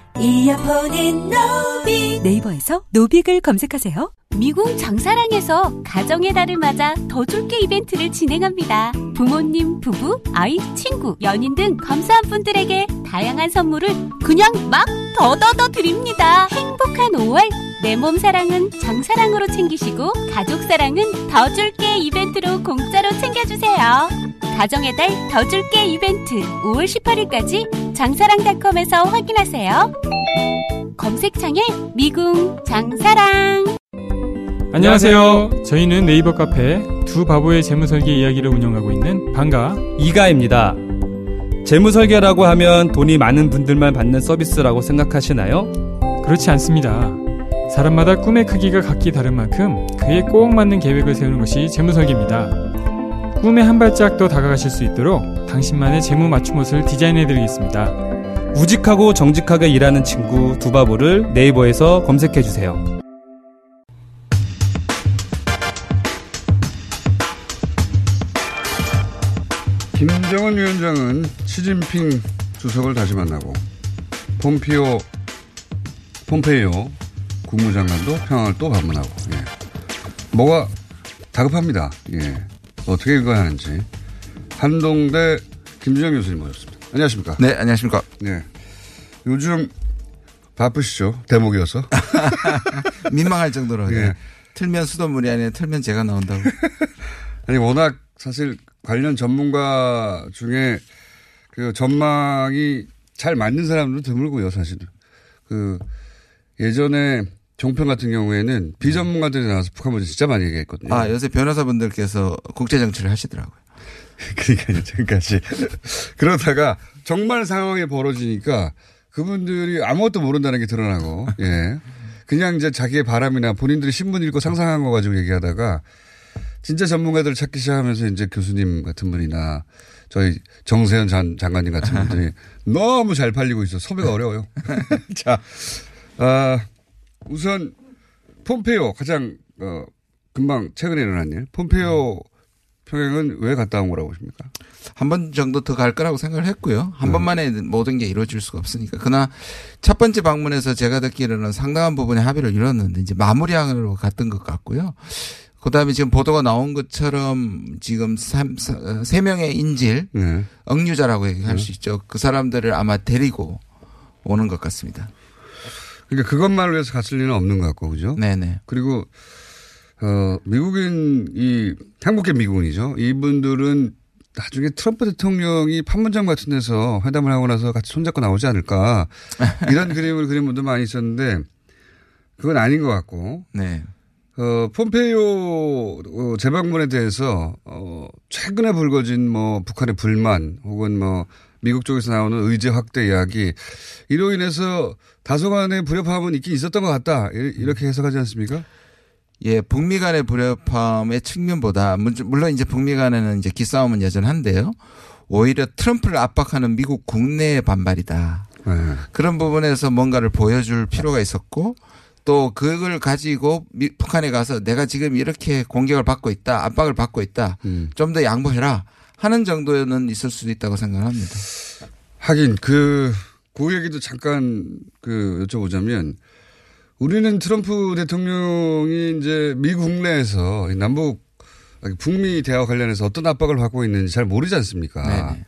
이어폰인 노빅. 네이버에서 노빅을 검색하세요. 미궁 장사랑에서 가정의 달을 맞아 더 줄게 이벤트를 진행합니다. 부모님, 부부, 아이, 친구, 연인 등 감사한 분들에게 다양한 선물을 그냥 막 더더더 드립니다. 행복한 5월 내 몸 사랑은 장사랑으로 챙기시고 가족 사랑은 더 줄게 이벤트로 공짜로 챙겨주세요. 가정의 달 더 줄게 이벤트 5월 18일까지 장사랑닷컴에서 확인하세요. 검색창에 미궁 장사랑 안녕하세요. 저희는 네이버 카페 두 바보의 재무설계 이야기를 운영하고 있는 방가 이가입니다. 재무설계라고 하면 돈이 많은 분들만 받는 서비스라고 생각하시나요? 그렇지 않습니다. 사람마다 꿈의 크기가 각기 다른 만큼 그에 꼭 맞는 계획을 세우는 것이 재무 설계입니다. 꿈에 한 발짝 더 다가가실 수 있도록 당신만의 재무 맞춤 옷을 디자인해 드리겠습니다. 우직하고 정직하게 일하는 친구 두 바보를 네이버에서 검색해 주세요. 김정은 위원장은 시진핑 주석을 다시 만나고 폼피오 폼페이오 국무장관도 평양을 또 방문하고 예. 뭐가 다급합니다. 예. 어떻게 읽어야 하는지 한동대 김준영 교수님 모셨습니다. 안녕하십니까? 네, 안녕하십니까? 네. 요즘 바쁘시죠? 대목이어서. 민망할 정도로. 예. 네. 틀면 수돗물이 아니라 틀면 제가 나온다고. 아니, 워낙 사실 관련 전문가 중에 그 전망이 잘 맞는 사람도 드물고요, 사실은. 그 예전에 종편 같은 경우에는 비전문가들이 나와서 북한 문제 진짜 많이 얘기했거든요. 아, 요새 변호사분들께서 국제정치를 하시더라고요. 그러니까요, 지금까지. 그러다가 정말 상황이 벌어지니까 그분들이 아무것도 모른다는 게 드러나고, 예. 그냥 이제 자기의 바람이나 본인들이 신문 읽고 상상한 거 가지고 얘기하다가 진짜 전문가들을 찾기 시작하면서 이제 교수님 같은 분이나 저희 정세현 장, 장관님 같은 분들이 너무 잘 팔리고 있어. 섭외가 어려워요. 자, 아, 우선 폼페이오 가장 어, 금방 최근에 일어난 일. 폼페이오 평양은 왜 갔다 온 거라고 보십니까? 한 번 정도 더 갈 거라고 생각을 했고요. 한 번만에 모든 게 이루어질 수가 없으니까. 그러나 첫 번째 방문에서 제가 듣기로는 상당한 부분의 합의를 이뤘는데 이제 마무리하러 갔던 것 같고요. 그 다음에 지금 보도가 나온 것처럼 지금 삼, 세 명의 인질, 네. 억류자라고 얘기할 수 있죠. 그 사람들을 아마 데리고 오는 것 같습니다. 그러니까 그것만을 위해서 갔을 리는 없는 것 같고, 그죠? 네네. 그리고, 어, 미국인, 이, 한국계 미국인이죠. 이분들은 나중에 트럼프 대통령이 판문점 같은 데서 회담을 하고 나서 같이 손잡고 나오지 않을까. 이런 그림을 그린 분도 많이 있었는데, 그건 아닌 것 같고. 네. 어, 폼페이오 어, 재방문에 대해서, 어, 최근에 불거진 뭐, 북한의 불만, 혹은 뭐, 미국 쪽에서 나오는 의제 확대 이야기, 이로 인해서 다소간의 불협화음은 있긴 있었던 것 같다. 이렇게 해석하지 않습니까? 예, 북미 간의 불협화음의 측면보다 물론 이제 북미 간에는 이제 기싸움은 여전한데요. 오히려 트럼프를 압박하는 미국 국내의 반발이다. 네. 그런 부분에서 뭔가를 보여줄 필요가 있었고 또 그걸 가지고 미, 북한에 가서 내가 지금 이렇게 공격을 받고 있다, 압박을 받고 있다, 음. 좀더 양보해라 하는 정도는 있을 수도 있다고 생각합니다. 하긴 그, 그 얘기도 잠깐 그 여쭤보자면 우리는 트럼프 대통령이 이제 미국 내에서 남북 북미 대화 관련해서 어떤 압박을 받고 있는지 잘 모르지 않습니까? 네네.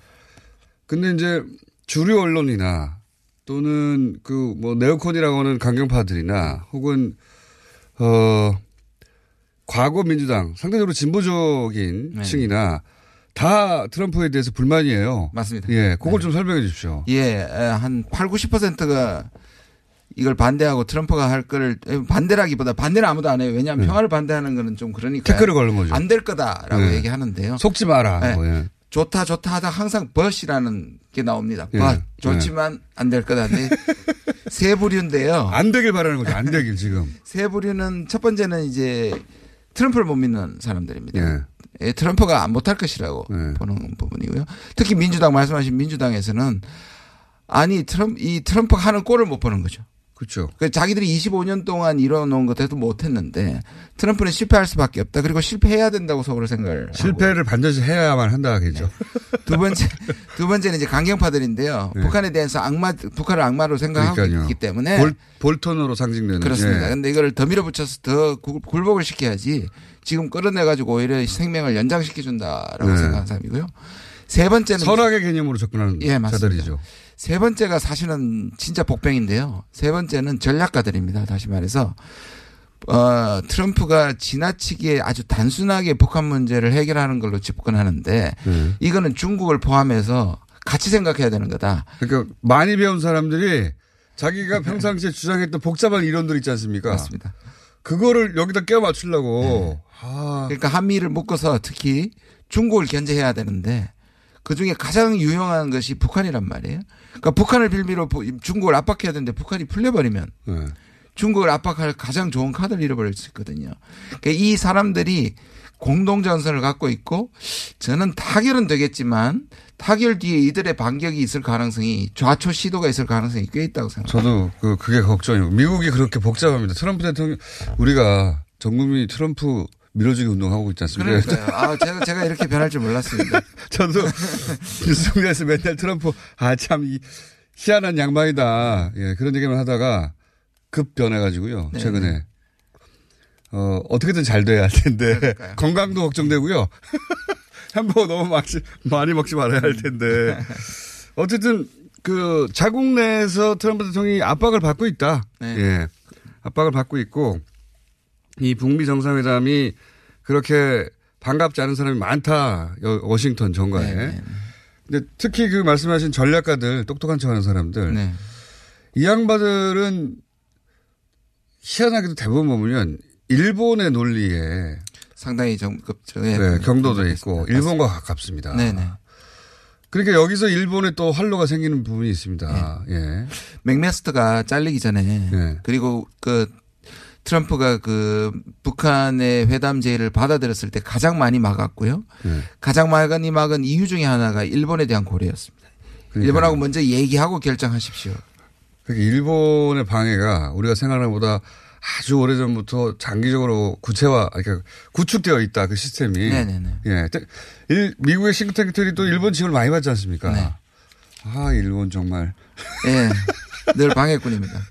근데 이제 주류 언론이나 또는 그 뭐 네오콘이라고 하는 강경파들이나 혹은 어 과거 민주당 상대적으로 진보적인 네네. 층이나 다 트럼프에 대해서 불만이에요. 맞습니다. 예, 그걸 네. 좀 설명해 주십시오. 예, 한 8, 90%가 이걸 반대하고 트럼프가 할 거를 반대라기보다 반대는 아무도 안 해요. 왜냐하면 네. 평화를 반대하는 거는 좀 그러니까 태클을 걸는 거죠. 안 될 거다라고 네. 얘기하는데요. 속지 마라. 네. 좋다 좋다 하다 항상 벗이라는 게 나옵니다. 예. 벗 좋지만 안 될 거다. 근데 세 부류인데요. 안 되길 바라는 거죠. 안 되길 지금. 세 부류는 첫 번째는 이제 트럼프를 못 믿는 사람들입니다. 예. 예, 트럼프가 못할 것이라고 보는 부분이고요. 특히 민주당 말씀하신 민주당에서는 아니 트럼프 이 트럼프가 하는 꼴을 못 보는 거죠. 그렇죠. 그 자기들이 25년 동안 이뤄놓은 것도 못했는데 트럼프는 실패할 수밖에 없다. 그리고 실패해야 된다고 속으로 생각을 실패를 반드시 해야만 한다 하겠죠. 두 번째 두 번째는 이제 강경파들인데요. 네. 북한에 대해서 악마 북한을 악마로 생각하고 그러니까요. 있기 때문에 볼, 볼턴으로 상징되는. 그렇습니다. 예. 근데 이걸 더 밀어붙여서 더 굴- 굴복을 시켜야지 지금 끌어내 가지고 오히려 생명을 연장시켜 준다라고 네. 생각하는 사람이고요. 세 번째는 선악의 개념으로 접근하는 예, 맞습니다. 자들이죠. 세 번째가 사실은 진짜 복병인데요. 세 번째는 전략가들입니다. 다시 말해서 어, 트럼프가 지나치게 아주 단순하게 북한 문제를 해결하는 걸로 접근하는데 네. 이거는 중국을 포함해서 같이 생각해야 되는 거다. 그러니까 많이 배운 사람들이 자기가 평상시에 주장했던 복잡한 이론들 있지 않습니까? 맞습니다. 그거를 여기다 껴 맞추려고. 아. 그러니까 한미를 묶어서 특히 중국을 견제해야 되는데 그 중에 가장 유용한 것이 북한이란 말이에요. 그러니까 북한을 빌미로 부- 중국을 압박해야 되는데 북한이 풀려버리면 네. 중국을 압박할 가장 좋은 카드를 잃어버릴 수 있거든요. 그러니까 이 사람들이 공동 전선을 갖고 있고 저는 타결은 되겠지만 타결 뒤에 이들의 반격이 있을 가능성이 좌초 시도가 있을 가능성이 꽤 있다고 생각합니다. 저도 그, 그게 걱정이고. 미국이 그렇게 복잡합니다. 트럼프 대통령, 우리가 전 국민이 트럼프 밀어주기 운동하고 있지 않습니까? 그러니까요. 아, 제가, 제가 이렇게 변할 줄 몰랐습니다. 저도 뉴스공장에서 맨날 트럼프, 아, 참, 이, 희한한 양반이다. 예, 그런 얘기만 하다가 급 변해가지고요. 네, 최근에. 어, 어떻게든 잘 돼야 할 텐데 건강도 걱정되고요. 햄버거 너무 많이, 많이 먹지 말아야 할 텐데 어쨌든 그 자국 내에서 트럼프 대통령이 압박을 받고 있다. 예. 압박을 받고 있고 이 북미 정상회담이 그렇게 반갑지 않은 사람이 많다. 여- 워싱턴 정가에. 근데 특히 그 말씀하신 전략가들 똑똑한 척하는 사람들 네. 이 양반들은 희한하게도 대부분 보면 일본의 논리에 상당히 정급 네, 경도도 있고 일본과 가깝습니다. 네네. 그러니까 여기서 일본에 또 활로가 생기는 부분이 있습니다. 예. 맥메스터가 잘리기 전에 그리고 그 트럼프가 그 북한의 회담 제의를 받아들였을 때 가장 많이 막았고요. 예. 가장 많이 막은 이유 중에 하나가 일본에 대한 고려였습니다. 일본하고 먼저 얘기하고 결정하십시오. 그러니까 일본의 방해가 우리가 생각하는 것보다 아주 오래 전부터 장기적으로 구체화, 그러니까 구축되어 있다, 그 시스템이. 네네네. 예. 때- 일- 미국의 싱크탱크들이 또 일본 지원을 많이 받지 않습니까? 네. 아, 일본 정말. 예. 늘 방해꾼입니다.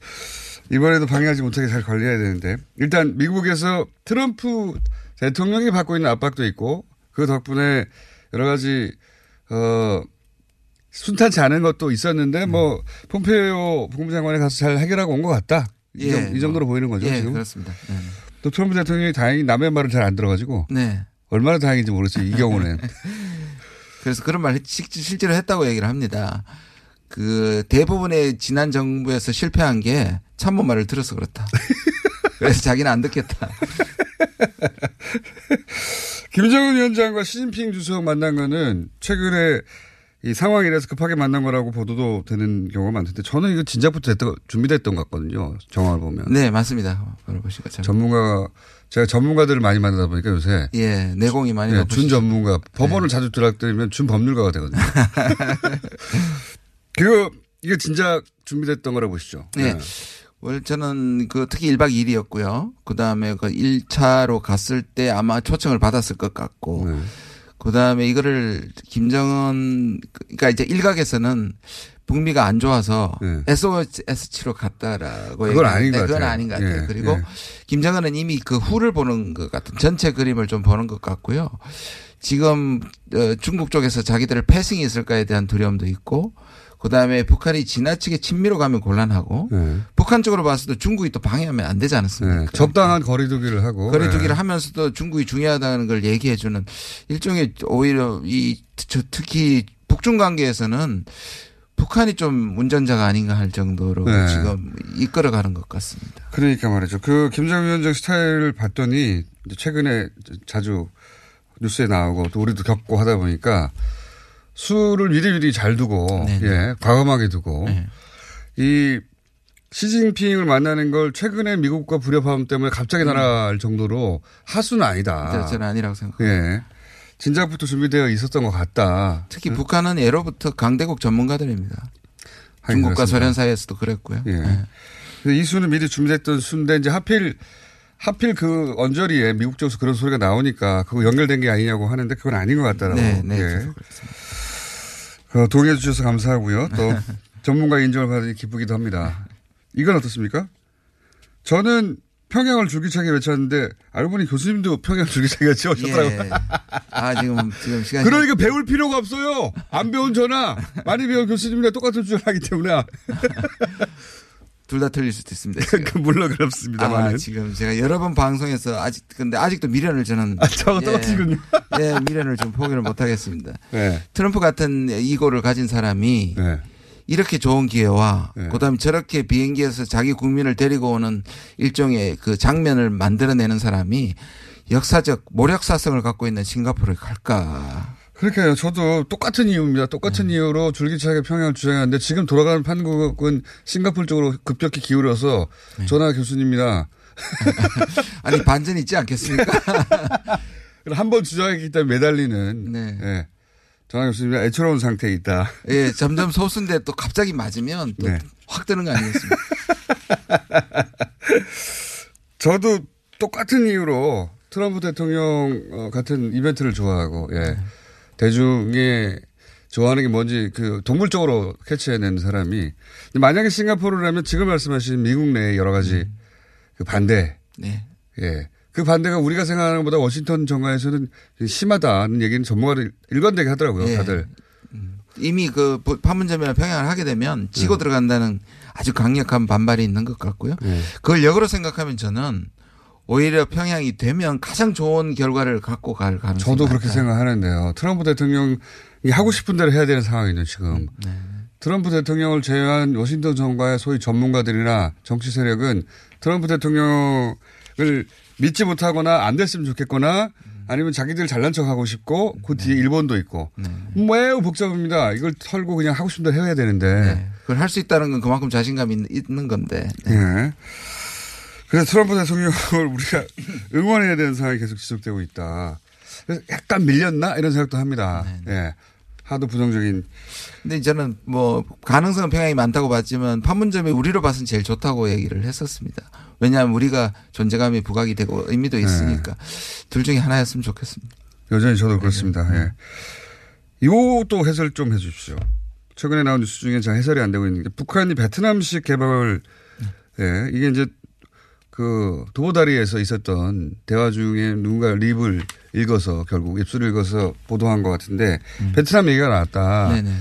이번에도 방해하지 못하게 잘 관리해야 되는데. 일단 미국에서 트럼프 대통령이 받고 있는 압박도 있고 그 덕분에 여러 가지, 어, 순탄치 않은 것도 있었는데 뭐 폼페이오 국무장관에 가서 잘 해결하고 온 것 같다. 이, 예, 정, 이 정도로 보이는 거죠. 예, 지금. 그렇습니다. 네. 또 트럼프 대통령이 다행히 남의 말을 잘 안 들어가지고 네. 얼마나 다행인지 모르겠어요. 이 경우는. 그래서 그런 말 실- 실제로 했다고 얘기를 합니다. 그 대부분의 지난 정부에서 실패한 게 참모 말을 들어서 그렇다. 그래서 자기는 안 듣겠다. 김정은 위원장과 시진핑 주석 만난 거는 최근에 이 상황이 이래서 급하게 만난 거라고 보도도 되는 경우가 많던데 저는 이거 진작부터 됐던, 준비됐던 것 같거든요. 정황을 보면. 네, 맞습니다. 것처럼. 전문가, 제가 전문가들을 많이 만나다 보니까 요새. 예, 내공이 많이 네, 높으시죠. 준 전문가. 법원을 자주 들락거리면 준 법률가가 되거든요. 그거, 이게 진작 준비됐던 거라 보시죠. 네. 원래 저는 그 특히 1박 2일이었고요. 그 다음에 그 1차로 갔을 때 아마 초청을 받았을 것 같고. 네. 그 다음에 이거를 김정은, 그러니까 이제 일각에서는 북미가 안 좋아서 SOS7로 갔다라고 네. 그건 아닌 것 그건 같아요. 아닌 것 같아요. 예, 그리고 예. 김정은은 이미 그 후를 보는 것 같은 전체 그림을 좀 보는 것 같고요. 지금 어, 중국 쪽에서 자기들의 패싱이 있을까에 대한 두려움도 있고 그다음에 북한이 지나치게 친미로 가면 곤란하고 북한 쪽으로 봤을 때 중국이 또 방해하면 안 되지 않았습니까? 네, 적당한 거리두기를 하고. 거리두기를 네. 하면서도 중국이 중요하다는 걸 얘기해 주는 일종의 오히려 이저 특히 북중 관계에서는 북한이 좀 운전자가 아닌가 할 정도로 네. 지금 이끌어가는 것 같습니다. 그러니까 말이죠. 그 김정은 위원장 스타일을 봤더니 최근에 자주 뉴스에 나오고 또 우리도 겪고 하다 보니까 술을 미리미리 잘 두고 예 과감하게 두고 이 시진핑을 만나는 걸 최근에 미국과 불협화음 때문에 갑자기 날아갈 정도로 하수는 아니다. 네, 저는 아니라고 생각합니다. 예. 진작부터 준비되어 있었던 것 같다. 특히 북한은 예로부터 강대국 전문가들입니다. 중국과 그렇습니다. 소련 사이에서도 그랬고요. 예. 네. 이 수는 미리 준비됐던 수인데 이제 하필 하필 그 언저리에 미국 쪽에서 그런 소리가 나오니까 그거 연결된 게 아니냐고 하는데 그건 아닌 것 같다라고. 네, 네, 예. 어, 동의해 주셔서 감사하고요. 또 전문가 인정을 받으니 기쁘기도 합니다. 이건 어떻습니까? 저는 평양을 줄기차게 외쳤는데 알고 보니 교수님도 평양 줄기차게 외치셨더라고요. 예. 아 지금 지금 시간이 그러니까 배울 필요가 없어요. 안 배운 저나 많이 배운 교수님이랑 똑같은 주장을 하기 때문에. 둘 다 틀릴 수도 있습니다. 그 물론 그렇습니다만은. 아, 지금 제가 여러 번 방송에서 아직 근데 아직도 미련을 저는 아, 저거 똑같은군요. 예, 미련을 좀 포기를 못 하겠습니다. 네. 트럼프 같은 이고를 가진 사람이 이렇게 좋은 기회와 그다음에 저렇게 비행기에서 자기 국민을 데리고 오는 일종의 그 장면을 만들어내는 사람이 역사적 모력사성을 갖고 있는 싱가포르에 갈까? 그러니까요. 저도 똑같은 이유입니다. 똑같은 네. 이유로 줄기차게 평양을 주장하는데 지금 돌아가는 판국은 싱가포르 쪽으로 급격히 기울어서 네. 전하 교수님이나 아니 반전 있지 않겠습니까? 한 번 주장했기 때문에 매달리는 예. 전하 교수님이 애처로운 상태에 있다. 예, 점점 소수인데 또 갑자기 맞으면 또확 네. 뜨는 거 아니겠습니까? 저도 똑같은 이유로 트럼프 대통령 어, 같은 이벤트를 좋아하고 예. 대중이 좋아하는 게 뭔지 그 동물적으로 캐치해낸 사람이 만약에 싱가포르라면 지금 말씀하신 미국 내의 여러 가지 그 반대 네. 예 그 반대가 우리가 생각하는 것보다 워싱턴 정가에서는 심하다는 얘기는 전문가들 일관되게 하더라고요, 예. 다들. 이미 그 판문점이나 평양을 하게 되면 치고 들어간다는 아주 강력한 반발이 있는 것 같고요. 그걸 역으로 생각하면 저는 오히려 평양이 되면 가장 좋은 결과를 갖고 갈 가능성이 저도 그렇게. 생각하는데요. 트럼프 대통령이 하고 싶은 대로 해야 되는 상황이죠, 지금. 네. 트럼프 대통령을 제외한 워싱턴 정가의 소위 전문가들이나 정치 세력은 트럼프 대통령을 믿지 못하거나 안 됐으면 좋겠거나 아니면 자기들 잘난 척 하고 싶고 그 뒤에 일본도 있고 네. 매우 복잡합니다. 이걸 털고 그냥 하고 싶은 대로 해야 되는데. 그걸 할 수 있다는 건 그만큼 자신감이 있- 있는 건데. 예. 그래서 트럼프 대통령을 우리가 응원해야 되는 상황이 계속 지속되고 있다. 그래서 약간 밀렸나 이런 생각도 합니다. 예. 하도 부정적인. 근데 저는 뭐 가능성은 평양이 많다고 봤지만 판문점이 우리로 봐서는 제일 좋다고 얘기를 했었습니다. 왜냐하면 우리가 존재감이 부각이 되고 의미도 있으니까 둘 중에 하나였으면 좋겠습니다. 여전히 저도 그렇습니다. 예. 요또 해설 좀 해 주십시오. 최근에 나온 뉴스 중에 잘 해설이 안 되고 있는 게 북한이 베트남식 개발, 예, 이게 이제 그 도보다리에서 있었던 대화 중에 누군가 립을 읽어서 결국 입술을 읽어서 보도한 것 같은데 베트남 얘기가 나왔다. 음. 네네.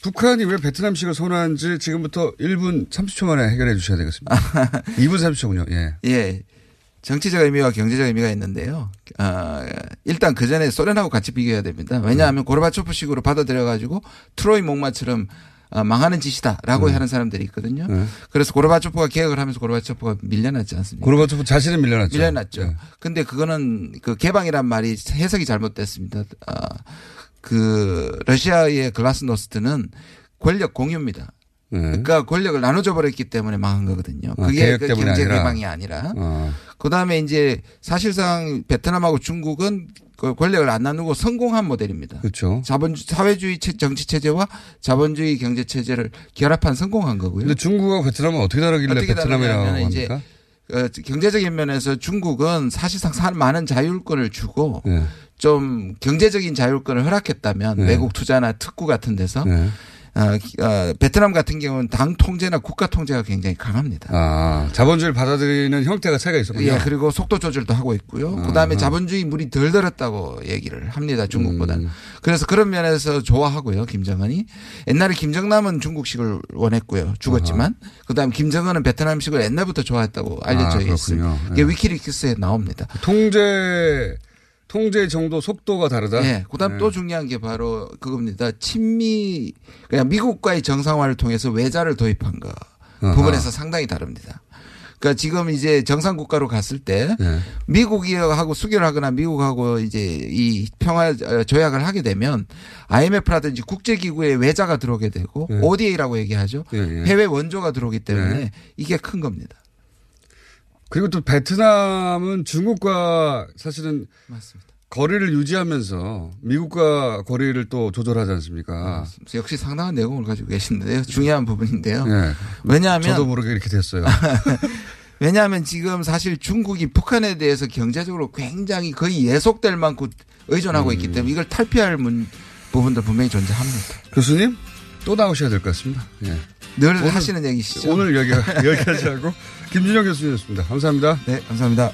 북한이 왜 베트남식을 선호하는지 지금부터 1분 30초 만에 해결해 주셔야 되겠습니다. 2분 30초군요. 예. 예. 정치적 의미와 경제적 의미가 있는데요. 아, 일단 그 전에 소련하고 같이 비교해야 됩니다. 왜냐하면 고르바초프식으로 받아들여 가지고 트로이 목마처럼 아, 망하는 짓이다라고 음. 하는 사람들이 있거든요. 네. 그래서 고르바초프가 개혁을 하면서 고르바초프가 밀려났지 않습니까? 고르바초프 자신은 밀려났죠. 밀려났죠. 네. 근데 그거는 그 개방이란 말이 해석이 잘못됐습니다. 아, 그 러시아의 글라스노스트는 권력 공유입니다. 그러니까 권력을 나눠줘 버렸기 때문에 망한 거거든요. 네. 아, 그게 개혁 그 경제 아니라. 개방이 아니라. 어. 그 다음에 이제 사실상 베트남하고 중국은 그 권력을 안 나누고 성공한 모델입니다. 그렇죠. 자본 사회주의 체- 정치 체제와 자본주의 경제 체제를 결합한 성공한 거고요. 근데 중국하고 베트남은 어떻게 다르길래 어떻게 베트남이라고 다르냐면 이제 합니까? 어, 경제적인 면에서 중국은 사실상 사- 많은 자율권을 주고 네. 좀 경제적인 자율권을 허락했다면 네. 외국 투자나 특구 같은 데서 네. 어, 기- 어, 베트남 같은 경우는 당 통제나 국가 통제가 굉장히 강합니다. 아, 자본주의를 받아들이는 형태가 차이가 있었군요. 예, 그리고 속도 조절도 하고 있고요. 아. 그다음에 자본주의 물이 덜 들었다고 얘기를 합니다. 중국보다는. 음. 그래서 그런 면에서 좋아하고요. 김정은이. 옛날에 김정남은 중국식을 원했고요. 죽었지만. 그다음에 김정은은 베트남식을 옛날부터 좋아했다고 알려져 아. 있어요. 이게 예. 위키리크스에 나옵니다. 통제 통제 정도 속도가 다르다. 네. 그다음 네. 또 중요한 게 바로 그겁니다. 친미 그냥 미국과의 정상화를 통해서 외자를 도입한 거 아하. 부분에서 상당히 다릅니다. 그러니까 지금 이제 정상 국가로 갔을 때 네. 미국하고 수결하거나 미국하고 이제 이 평화 어, 조약을 하게 되면 IMF라든지 국제기구에 외자가 들어오게 되고 네. ODA라고 얘기하죠. 예, 예. 해외 원조가 들어오기 때문에 네. 이게 큰 겁니다. 그리고 또 베트남은 중국과 사실은 맞습니다. 거리를 유지하면서 미국과 거리를 또 조절하지 않습니까? 역시 상당한 내공을 가지고 계시는데요. 중요한 부분인데요. 네. 왜냐하면 저도 모르게 이렇게 됐어요. 왜냐하면 지금 사실 중국이 북한에 대해서 경제적으로 굉장히 거의 예속될 만큼 의존하고 있기 때문에 이걸 탈피할 문, 부분도 분명히 존재합니다. 교수님 또 나오셔야 될 것 같습니다. 예. 늘 오늘- 하시는 얘기시죠? 오늘 여기 여기까지 하고 김준영 교수님이었습니다. 감사합니다. 네, 감사합니다.